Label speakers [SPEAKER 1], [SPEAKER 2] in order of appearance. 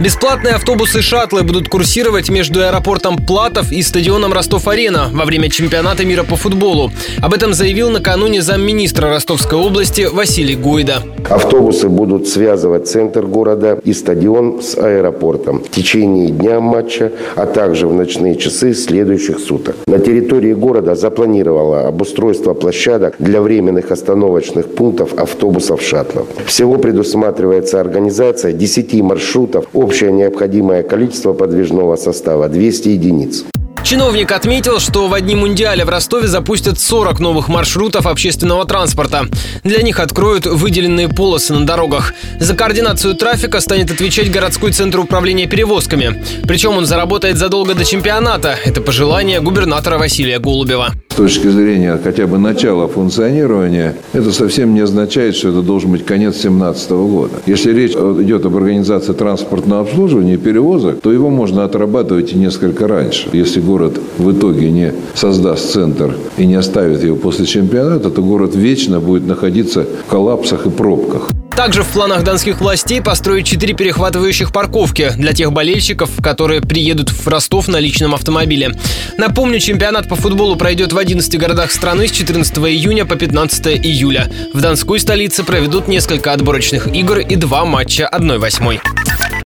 [SPEAKER 1] Бесплатные автобусы-шаттлы будут курсировать между аэропортом Платов и стадионом Ростов-Арена во время чемпионата мира по футболу. Об этом заявил накануне замминистра Ростовской области Василий Гуйда.
[SPEAKER 2] Автобусы будут связывать центр города и стадион с аэропортом в течение дня матча, а также в ночные часы следующих суток. На территории города запланировало обустройство площадок для временных остановочных пунктов автобусов-шаттлов. Всего предусматривается организация 10 маршрутов, общее необходимое количество подвижного состава 200 единиц.
[SPEAKER 1] Чиновник отметил, что в одни мундиале в Ростове запустят 40 новых маршрутов общественного транспорта. Для них откроют выделенные полосы на дорогах. За координацию трафика станет отвечать городской центр управления перевозками. Причем он заработает задолго до чемпионата. Это пожелание губернатора Василия Голубева.
[SPEAKER 3] С точки зрения хотя бы начала функционирования, это совсем не означает, что это должен быть конец 2017 года. Если речь идет об организации транспортного обслуживания и перевозок, то его можно отрабатывать и несколько раньше. Если город в итоге не создаст центр и не оставит его после чемпионата, то город вечно будет находиться в коллапсах и пробках.
[SPEAKER 1] Также в планах донских властей построить четыре перехватывающих парковки для тех болельщиков, которые приедут в Ростов на личном автомобиле. Напомню, чемпионат по футболу пройдет в 11 городах страны с 14 июня по 15 июля. В Донской столице проведут несколько отборочных игр и два матча 1-8.